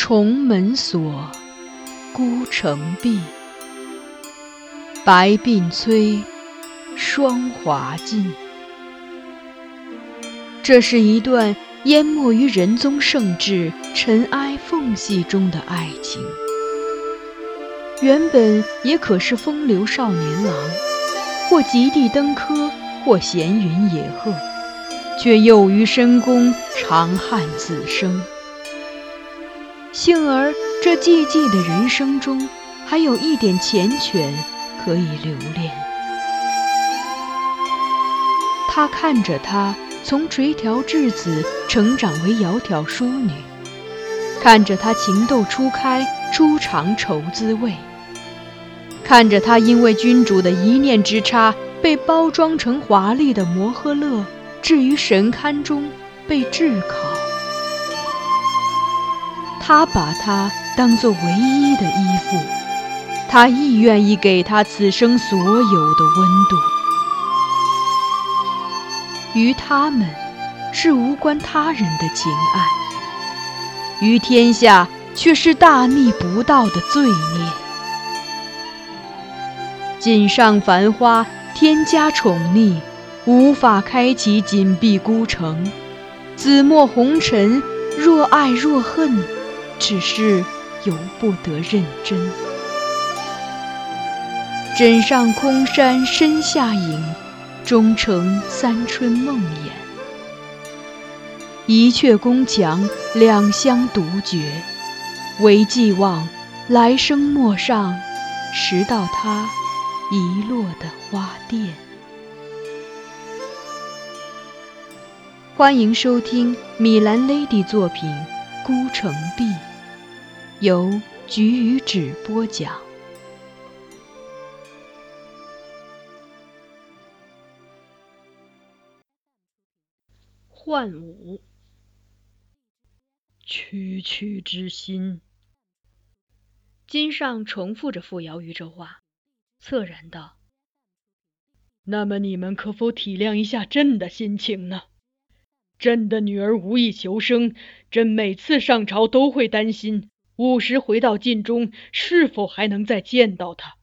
重门锁，孤城闭。白鬓催，霜华尽。这是一段淹没于仁宗圣治尘埃缝隙中的爱情。原本也可是风流少年郎，或极地登科，或闲云野鹤，却又于深宫长叹此生。幸而这寂寂的人生中，还有一点缱绻可以留恋。他看着她从垂髫稚子成长为窈窕淑女，看着她情窦初开，初尝愁滋味。看着他因为君主的一念之差，被包装成华丽的摩诃勒，置于神龛中被炙烤。他把她当作唯一的依附，他亦愿意给他此生所有的温度。于他们，是无关他人的情爱；于天下，却是大逆不道的罪孽。锦上繁花，天加宠溺，无法开启紧闭孤城。紫陌红尘，若爱若恨，只是由不得认真。枕上空山深下影，终成三春梦魇。一阙宫墙，两相独绝，唯寄望来生陌上拾到他。遗落的花钿。欢迎收听米兰 Lady 作品《孤城闭》，由菊与纸播讲。幻舞，区区之心。金上重复着傅瑶瑜这话。恻然道：“那么你们可否体谅一下朕的心情呢？朕的女儿无意求生，朕每次上朝都会担心，午时回到晋中是否还能再见到他。”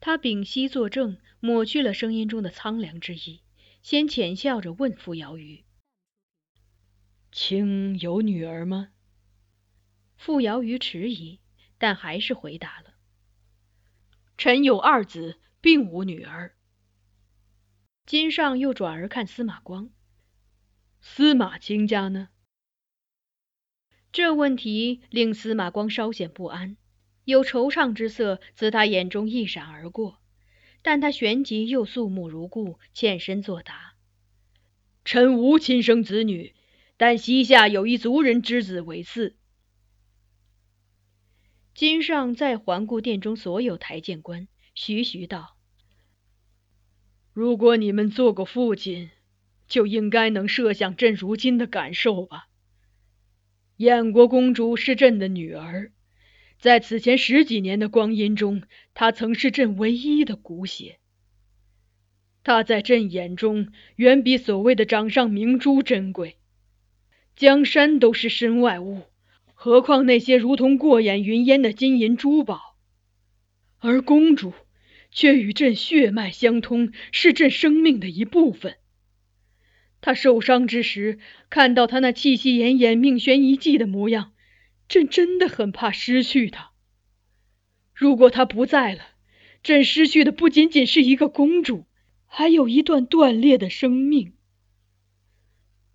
他屏息作证，抹去了声音中的苍凉之意，先浅笑着问傅瑶瑜：“卿有女儿吗？”傅瑶瑜迟疑，但还是回答了。臣有二子，并无女儿。金上又转而看司马光，司马卿家呢？这问题令司马光稍显不安，有惆怅之色自他眼中一闪而过，但他旋即又肃穆如故，欠身作答：“臣无亲生子女，但膝下有一族人之子为嗣。”金上再环顾殿中所有台谏官，徐徐道：“如果你们做过父亲，就应该能设想朕如今的感受吧。燕国公主是朕的女儿，在此前十几年的光阴中，她曾是朕唯一的骨血。她在朕眼中，远比所谓的掌上明珠珍贵。江山都是身外物。”何况那些如同过眼云烟的金银珠宝，而公主却与朕血脉相通，是朕生命的一部分。她受伤之时，看到她那气息奄奄、命悬一际的模样，朕真的很怕失去她。如果她不在了，朕失去的不仅仅是一个公主，还有一段断裂的生命。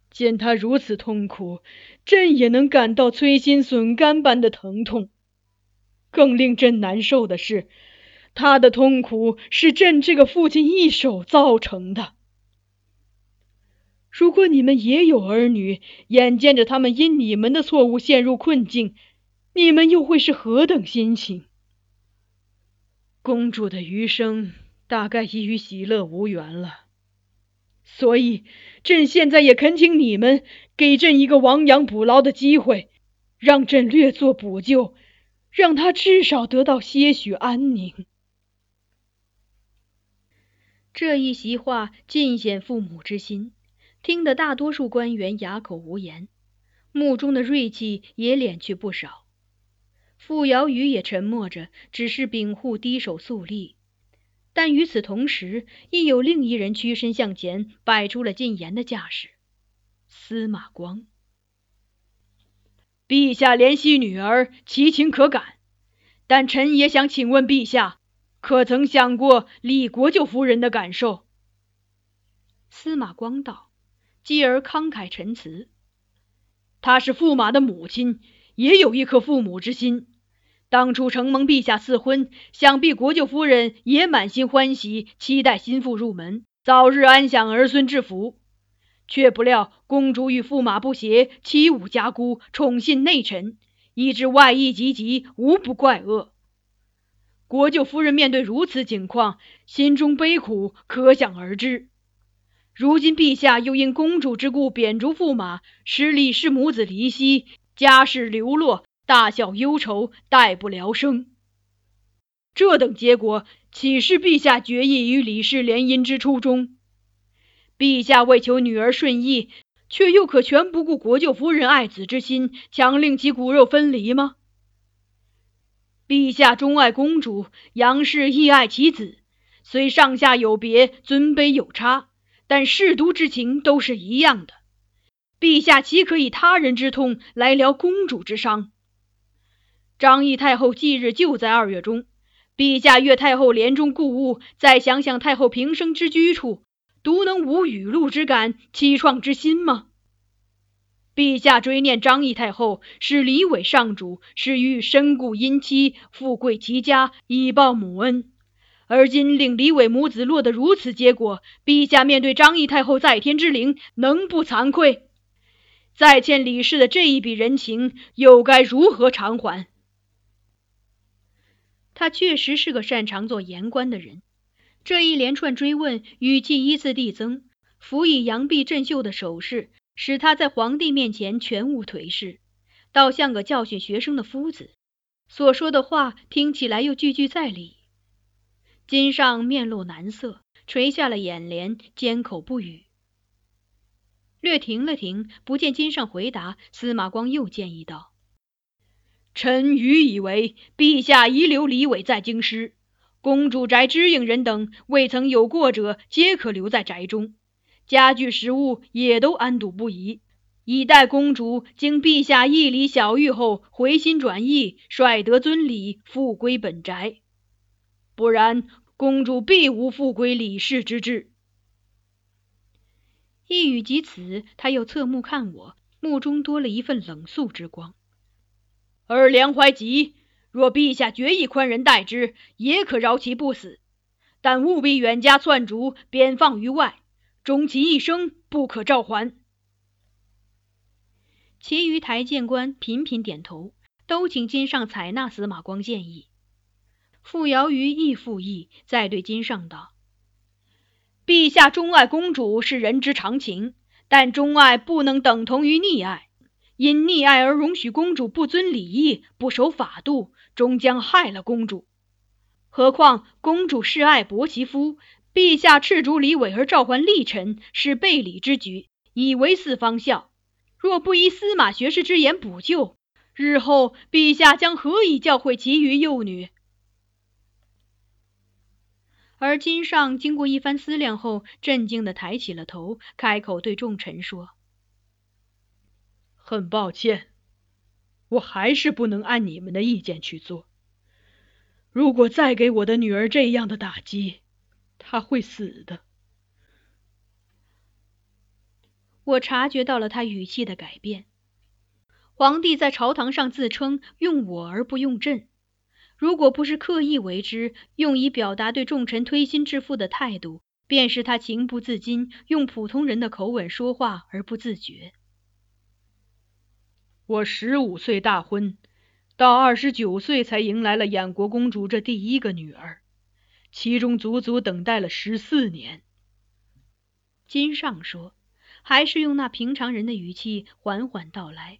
见他如此痛苦，朕也能感到摧心损肝般的疼痛。更令朕难受的是，他的痛苦是朕这个父亲一手造成的。如果你们也有儿女，眼见着他们因你们的错误陷入困境，你们又会是何等心情？公主的余生大概已与喜乐无缘了。所以，朕现在也恳请你们给朕一个亡羊补牢的机会，让朕略作补救，让他至少得到些许安宁。这一席话尽显父母之心，听得大多数官员哑口无言。目中的锐气也敛去不少。傅瑶宇也沉默着，只是屏护低首肃立。但与此同时，亦有另一人屈身向前，摆出了进言的架势。司马光，陛下怜惜女儿，其情可感。但臣也想请问陛下，可曾想过李国舅夫人的感受？司马光道，继而慷慨陈词：“她是驸马的母亲，也有一颗父母之心。当初承蒙陛下赐婚，想必国舅夫人也满心欢喜，期待新妇入门，早日安享儿孙之福。却不料公主与驸马不协，欺侮家姑，宠信内臣。”以致外溢及极，无不怪恶。国舅夫人面对如此境况，心中悲苦可想而知。如今陛下又因公主之故贬逐驸马，使李氏母子离析，家世流落，大小忧愁，待不聊生。这等结果，岂是陛下决意与李氏联姻之初衷？陛下为求女儿顺意。却又可全不顾国舅夫人爱子之心，强令其骨肉分离吗？陛下钟爱公主，杨氏亦爱其子，虽上下有别，尊卑有差，但舐犊之情都是一样的。陛下岂可以他人之痛来疗公主之伤？张仪太后忌日就在二月中，陛下越太后帘中故物，再想想太后平生之居处。独能无雨露之感，凄怆之心吗？陛下追念张仪太后是李伟上主，是欲身故姻妻，富贵其家，以报母恩。而今令李伟母子落得如此结果，陛下面对张仪太后在天之灵，能不惭愧？再欠李氏的这一笔人情，又该如何偿还？他确实是个擅长做言官的人。这一连串追问，语气依次递增，辅以扬臂振袖的手势，使他在皇帝面前全无颓势，倒像个教训学生的夫子。所说的话听起来又句句在理。金上面露难色，垂下了眼帘，缄口不语。略停了停，不见金上回答，司马光又建议道：“臣愚以为，陛下遗留李伟在京师。”公主宅知应人等未曾有过者，皆可留在宅中，家具食物也都安堵不移，以待公主经陛下一礼小谕后回心转意，率得尊礼，复归本宅。不然，公主必无复归李氏之志。一语及此，他又侧目看我，目中多了一份冷肃之光。而梁怀吉。若陛下决意宽仁待之，也可饶其不死，但务必远家窜逐，贬放于外，终其一生不可召还。其余台谏官频频点头，都请金上采纳司马光建议。傅瑶瑜亦附议，再对金上道：“陛下钟爱公主是人之常情，但钟爱不能等同于溺爱。”因溺爱而容许公主不遵礼义、不守法度，终将害了公主。何况公主是爱薄其夫，陛下赤逐李伟而召还立臣，是背礼之举，以为四方孝。若不依司马学士之言补救，日后陛下将何以教诲其余幼女？而金上经过一番思量后，镇静地抬起了头，开口对众臣说。很抱歉，我还是不能按你们的意见去做。如果再给我的女儿这样的打击，她会死的。我察觉到了他语气的改变。皇帝在朝堂上自称用我而不用朕，如果不是刻意为之，用以表达对众臣推心置腹的态度，便是他情不自禁，用普通人的口吻说话而不自觉。我十五岁大婚，到二十九岁才迎来了衍国公主这第一个女儿，其中足足等待了十四年。金上说，还是用那平常人的语气缓缓道来。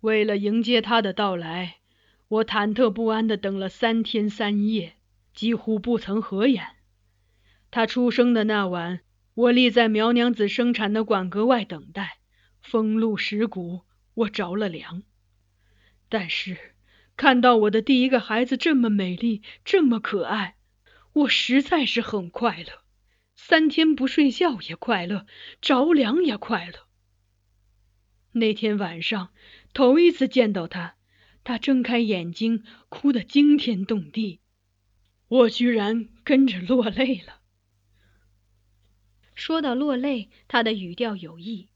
为了迎接她的到来，我忐忑不安的等了三天三夜，几乎不曾合眼。他出生的那晚，我立在苗娘子生产的馆阁外等待。风露石骨，我着了凉。但是看到我的第一个孩子这么美丽，这么可爱，我实在是很快乐。三天不睡觉也快乐，着凉也快乐。那天晚上头一次见到他，他睁开眼睛，哭得惊天动地，我居然跟着落泪了。说到落泪，他的语调有意。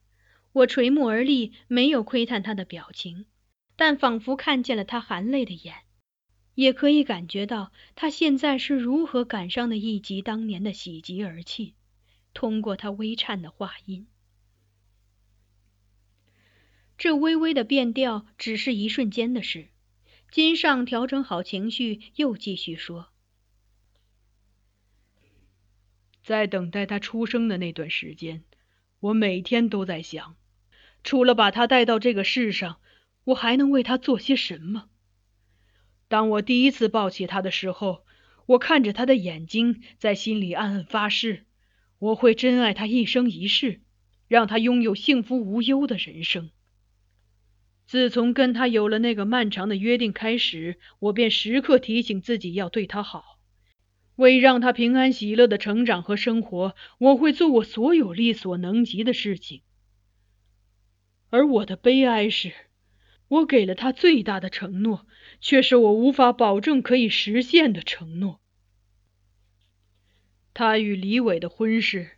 我垂目而立，没有窥探他的表情，但仿佛看见了他含泪的眼，也可以感觉到他现在是如何感伤的忆及当年的喜极而泣。通过他微颤的话音，这微微的变调只是一瞬间的事。金尚调整好情绪，又继续说。在等待他出生的那段时间，我每天都在想，除了把他带到这个世上，我还能为他做些什么。当我第一次抱起他的时候，我看着他的眼睛，在心里暗暗发誓，我会珍爱他一生一世，让他拥有幸福无忧的人生。自从跟他有了那个漫长的约定开始，我便时刻提醒自己要对他好。为让他平安喜乐的成长和生活，我会做我所有力所能及的事情。而我的悲哀是，我给了他最大的承诺，却是我无法保证可以实现的承诺。他与李伟的婚事，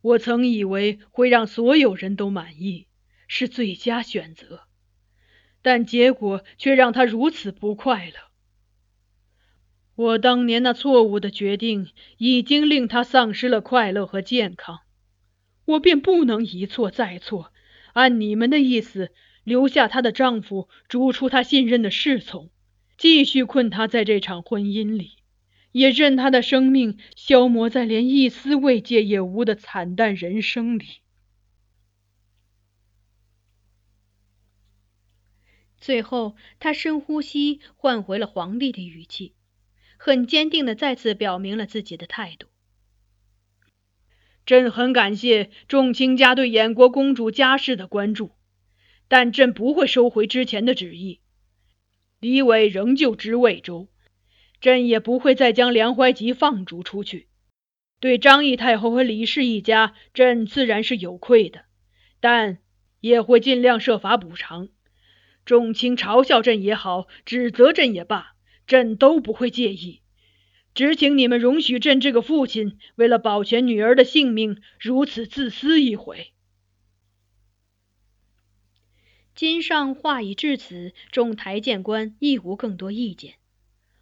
我曾以为会让所有人都满意，是最佳选择，但结果却让他如此不快乐。我当年那错误的决定已经令她丧失了快乐和健康，我便不能一错再错。按你们的意思，留下她的丈夫，逐出她信任的侍从，继续困她在这场婚姻里，也任她的生命消磨在连一丝慰藉也无的惨淡人生里。最后，他深呼吸，换回了皇帝的语气。很坚定的再次表明了自己的态度。朕很感谢众卿家对衍国公主家事的关注，但朕不会收回之前的旨意。李伟仍旧知魏州，朕也不会再将梁怀吉放逐出去。对张义太后和李氏一家，朕自然是有愧的，但也会尽量设法补偿。众卿嘲笑朕也好，指责朕也罢。朕都不会介意，只请你们容许朕这个父亲为了保全女儿的性命，如此自私一回。金上话已至此，众台谏官亦无更多意见。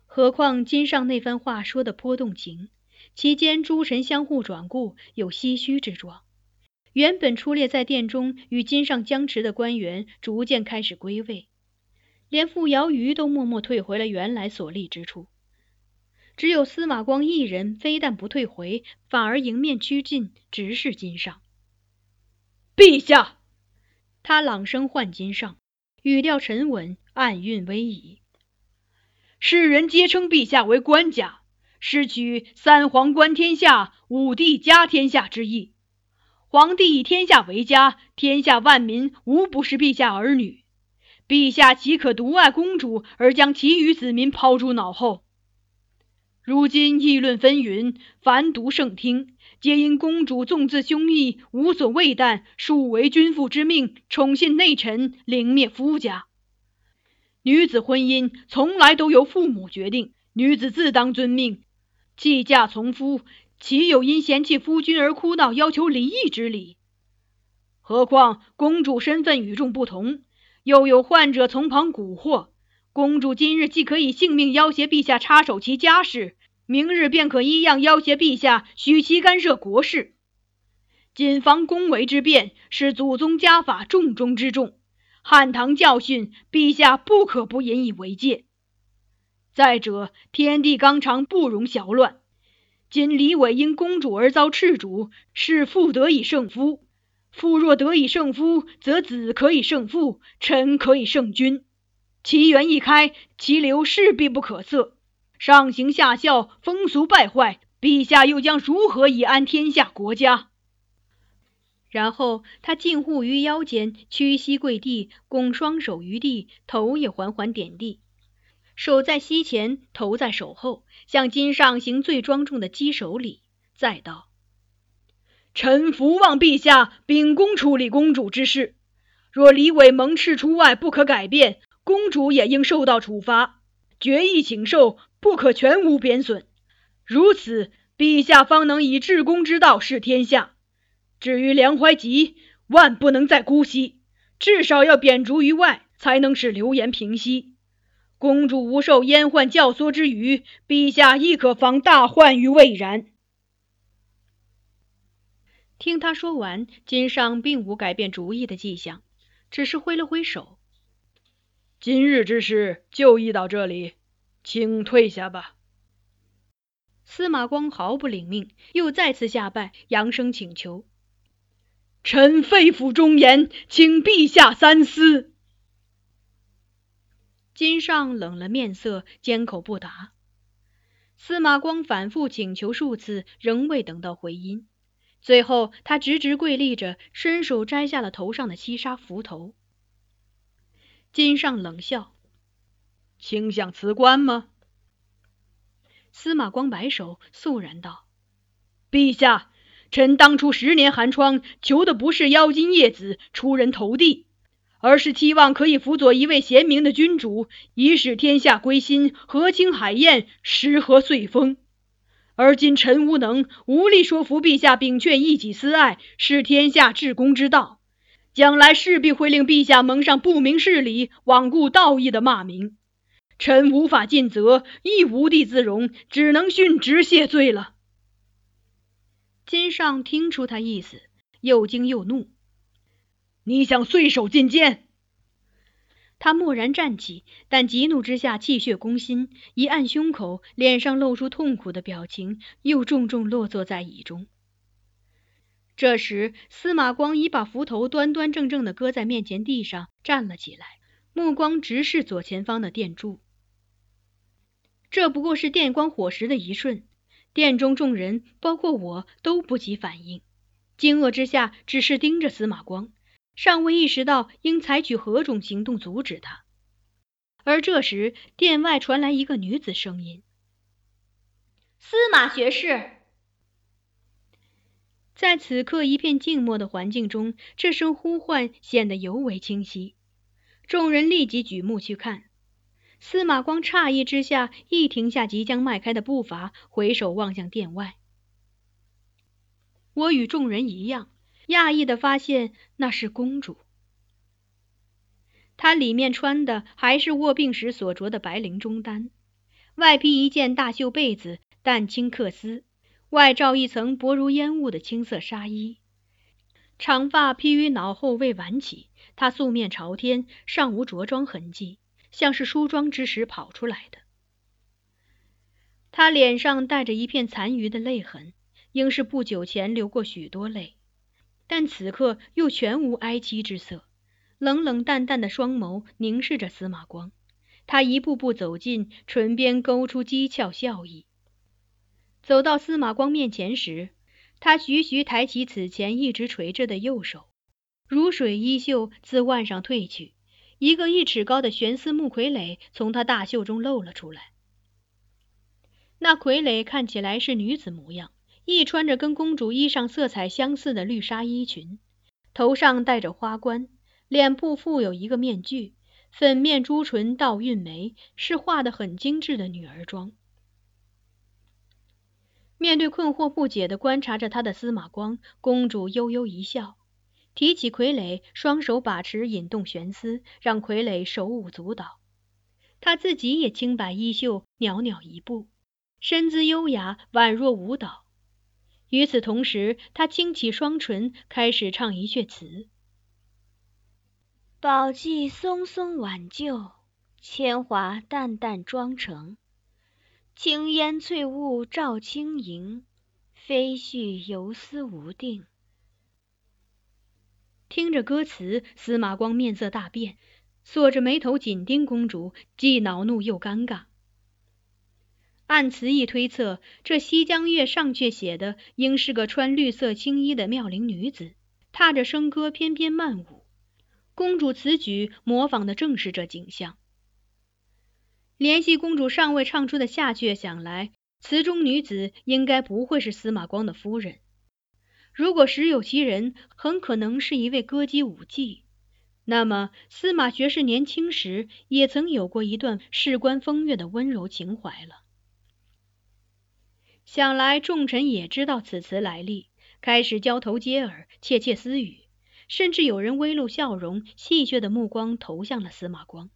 何况金上那番话说的颇动情，其间诸臣相互转顾，有唏嘘之状。原本出列在殿中与金上僵持的官员，逐渐开始归位。连傅瑶瑜都默默退回了原来所立之处，只有司马光一人非但不退回，反而迎面趋近，直视金上。陛下，他朗声唤金上，语调沉稳，暗韵威仪。世人皆称陛下为官家，是取三皇观天下，五帝家天下之意。皇帝以天下为家，天下万民无不是陛下儿女。陛下岂可独爱公主而将其余子民抛诸脑后？如今议论纷纭，凡读圣听，皆因公主纵自胸臆，无所畏惮，数违君父之命，宠信内臣，凌灭夫家。女子婚姻从来都由父母决定，女子自当遵命，弃嫁从夫，岂有因嫌弃夫君而哭闹要求离异之理？何况公主身份与众不同。又有患者从旁蛊惑公主，今日既可以性命要挟陛下插手其家事，明日便可一样要挟陛下许其干涉国事。谨防宫闱之变，是祖宗家法重中之重。汉唐教训，陛下不可不引以为戒。再者，天地纲常，不容小乱。今李伟因公主而遭斥主，是父得以胜夫。父若得以胜夫，则子可以胜父，臣可以胜君。其源一开，其流势必不可测。上行下效，风俗败坏，陛下又将如何以安天下国家？然后他近乎于腰间，屈膝跪地，拱双手于地，头也缓缓点地，手在膝前，头在手后，向金上行最庄重的稽首礼，再道：“臣伏望陛下秉公处理公主之事。若李伟蒙斥出外，不可改变，公主也应受到处罚。决意请受，不可全无贬损。如此，陛下方能以治公之道治天下。”至于梁怀吉，万不能再姑息，至少要贬逐于外，才能使流言平息。公主无受阉宦教唆之余，陛下亦可防大患于未然。听他说完，金尚并无改变主意的迹象，只是挥了挥手：“今日之事就议到这里，请退下吧。”司马光毫不领命，又再次下拜，扬声请求。臣肺腑忠言，请陛下三思。金上冷了面色，缄口不答。司马光反复请求数次，仍未等到回音。最后，他直直跪立着，伸手摘下了头上的七杀符头。金上冷笑：“请想辞官吗？”司马光摆手，肃然道：“陛下。”臣当初十年寒窗，求的不是妖金叶子出人头地，而是期望可以辅佐一位贤明的君主，以使天下归心，和清海晏，时和岁丰。而今臣无能，无力说服陛下秉劝一己私爱，是天下治公之道，将来势必会令陛下蒙上不明事理、罔顾道义的骂名。臣无法尽责，亦无地自容，只能殉职谢罪了。金上听出他意思，又惊又怒。你想碎手进监？他蓦然站起，但急怒之下气血攻心，一按胸口，脸上露出痛苦的表情，又重重落坐在椅中。这时，司马光已把斧头端端正正的搁在面前地上，站了起来，目光直视左前方的殿柱。这不过是电光火石的一瞬。殿中众人，包括我都不及反应，惊愕之下，只是盯着司马光，尚未意识到应采取何种行动阻止他。而这时，殿外传来一个女子声音：“司马学士。”在此刻一片静默的环境中，这声呼唤显得尤为清晰。众人立即举目去看。司马光诧异之下，一停下即将迈开的步伐，回首望向殿外。我与众人一样，讶异的发现那是公主。她里面穿的还是卧病时所着的白绫中单，外披一件大袖被子，淡青缂丝，外罩一层薄如烟雾的青色纱衣，长发披于脑后未挽起。她素面朝天，尚无着装痕迹。像是梳妆之时跑出来的。他脸上带着一片残余的泪痕，应是不久前流过许多泪，但此刻又全无哀戚之色。冷冷淡淡的双眸凝视着司马光，他一步步走近，唇边勾出讥诮笑意。走到司马光面前时，他徐徐抬起此前一直垂着的右手，如水衣袖自腕上褪去。一个一尺高的悬丝木傀儡从他大袖中露了出来。那傀儡看起来是女子模样，亦穿着跟公主衣裳色彩相似的绿纱衣裙，头上戴着花冠，脸部附有一个面具，粉面朱唇，倒韵眉，是画的很精致的女儿妆。面对困惑不解的观察着他的司马光，公主悠悠一笑。提起傀儡，双手把持，引动悬丝，让傀儡手舞足蹈。他自己也轻摆衣袖，袅袅一步，身姿优雅，宛若舞蹈。与此同时，他轻启双唇，开始唱一阙词：“宝髻松松挽救，铅华淡淡妆成。轻烟翠雾照轻盈，飞絮游丝无定。”听着歌词，司马光面色大变，锁着眉头紧盯公主，既恼怒又尴尬。按词意推测，这西江月上阙写的应是个穿绿色青衣的妙龄女子，踏着笙歌翩翩漫舞。公主此举模仿的正是这景象。联系公主尚未唱出的下阙，想来词中女子应该不会是司马光的夫人。如果实有其人，很可能是一位歌姬舞伎。那么司马学士年轻时也曾有过一段事关风月的温柔情怀了。想来众臣也知道此词来历，开始交头接耳，窃窃私语，甚至有人微露笑容，戏谑的目光投向了司马光。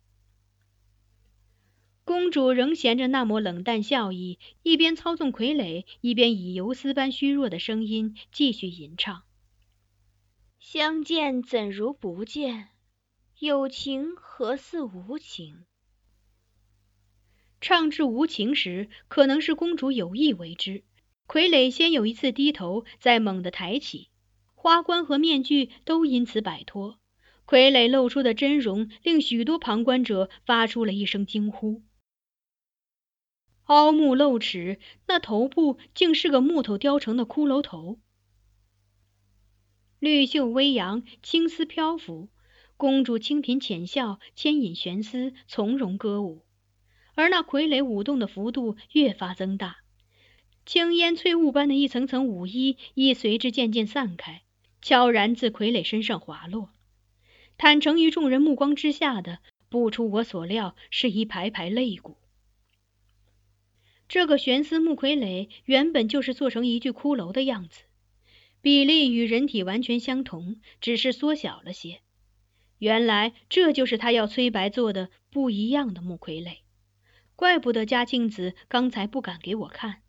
公主仍衔着那抹冷淡笑意，一边操纵傀儡，一边以游丝般虚弱的声音继续吟唱：“相见怎如不见。”有情何似无情？唱至无情时，可能是公主有意为之。傀儡先有一次低头，再猛地抬起，花冠和面具都因此摆脱。傀儡露出的真容，令许多旁观者发出了一声惊呼：凹目露齿，那头部竟是个木头雕成的骷髅头。绿袖微扬，青丝飘拂。公主清颦浅笑，牵引悬丝，从容歌舞，而那傀儡舞动的幅度越发增大，青烟翠雾般的一层层舞衣亦随之渐渐散开，悄然自傀儡身上滑落。坦诚于众人目光之下的，不出我所料，是一排排肋骨。这个悬丝木傀儡原本就是做成一具骷髅的样子，比例与人体完全相同，只是缩小了些。原来这就是他要崔白做的不一样的木傀儡，怪不得嘉庆子刚才不敢给我看。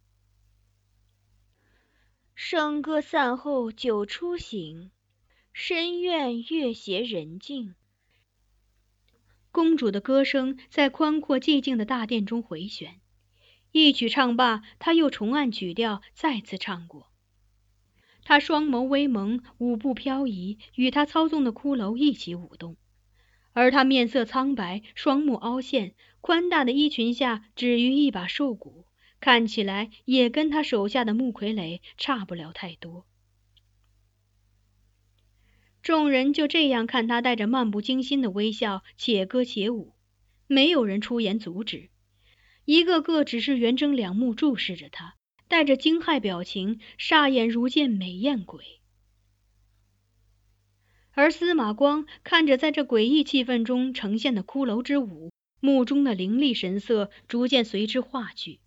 笙歌散后酒初醒，深院月斜人静。公主的歌声在宽阔寂静的大殿中回旋，一曲唱罢，她又重按曲调再次唱过。他双眸微蒙，舞步飘移，与他操纵的骷髅一起舞动。而他面色苍白，双目凹陷，宽大的衣裙下只余一把瘦骨，看起来也跟他手下的木傀儡差不了太多。众人就这样看他带着漫不经心的微笑，且歌且舞，没有人出言阻止，一个个只是圆睁两目注视着他。带着惊骇表情，煞眼如见美艳鬼。而司马光看着在这诡异气氛中呈现的骷髅之舞，目中的凌厉神色逐渐随之化去，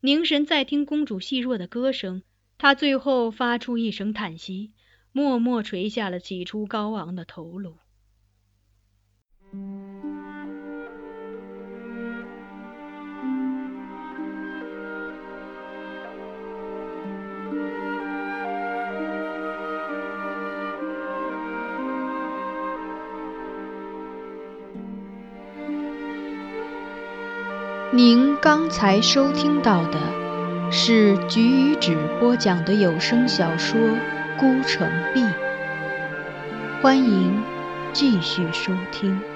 凝神在听公主细弱的歌声。他最后发出一声叹息，默默垂下了起初高昂的头颅。刚才收听到的是菊与纸播讲的有声小说《孤城闭》，欢迎继续收听。